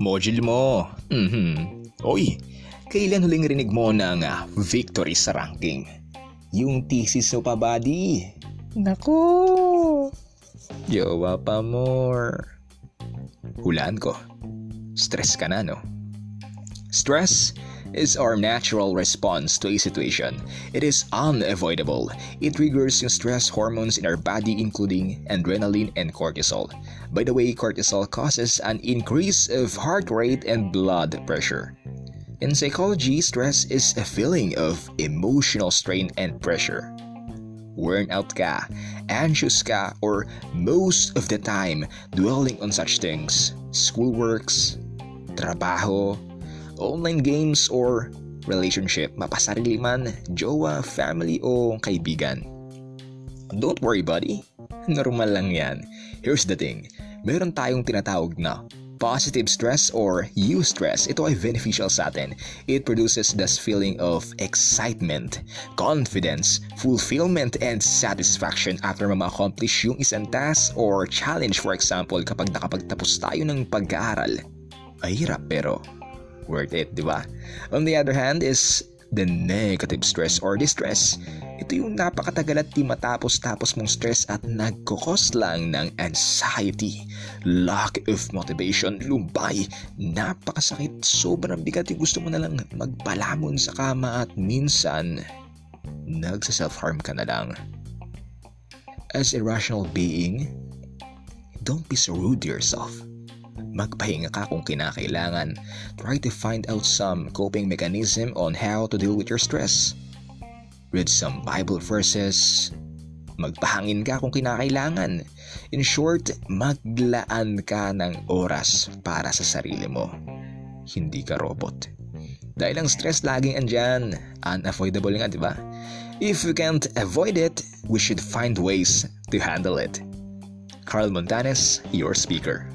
module mo. Mhm. Oy, kailan huling rinig mo ng uh, victory sa ranking? Yung thesis mo pa, buddy. Naku! Jowa pa more. Hulaan ko. Stress ka na, no? Stress is our natural response to a situation. It is unavoidable. It triggers stress hormones in our body including adrenaline and cortisol. By the way, cortisol causes an increase of heart rate and blood pressure. In psychology, stress is a feeling of emotional strain and pressure. Worn out ka, anxious ka, or most of the time dwelling on such things, schoolworks, trabaho, online games or relationship, mapasarili man, jowa, family o kaibigan. Don't worry buddy, normal lang yan. Here's the thing, meron tayong tinatawag na positive stress or eustress. Ito ay beneficial sa atin. It produces this feeling of excitement, confidence, fulfillment, and satisfaction after ma-accomplish yung isang task or challenge. For example, kapag nakapagtapos tayo ng pag-aaral. Ay hirap pero worth it, di ba? On the other hand is the negative stress or distress. Ito yung napakatagal at di matapos-tapos mong stress at nagkukos lang ng anxiety, lack of motivation, lumbay, napakasakit, sobrang bigat yung gusto mo na lang magpalamon sa kama at minsan, nagsa-self-harm ka na lang. As a rational being, don't be so rude to yourself. Magpahinga ka kung kinakailangan. Try to find out some coping mechanism on how to deal with your stress. Read some Bible verses. Magpahangin ka kung kinakailangan. In short, maglaan ka ng oras para sa sarili mo. Hindi ka robot. Dahil ang stress laging andyan, unavoidable nga, di ba? If we can't avoid it, we should find ways to handle it. Carl Montanes, your speaker.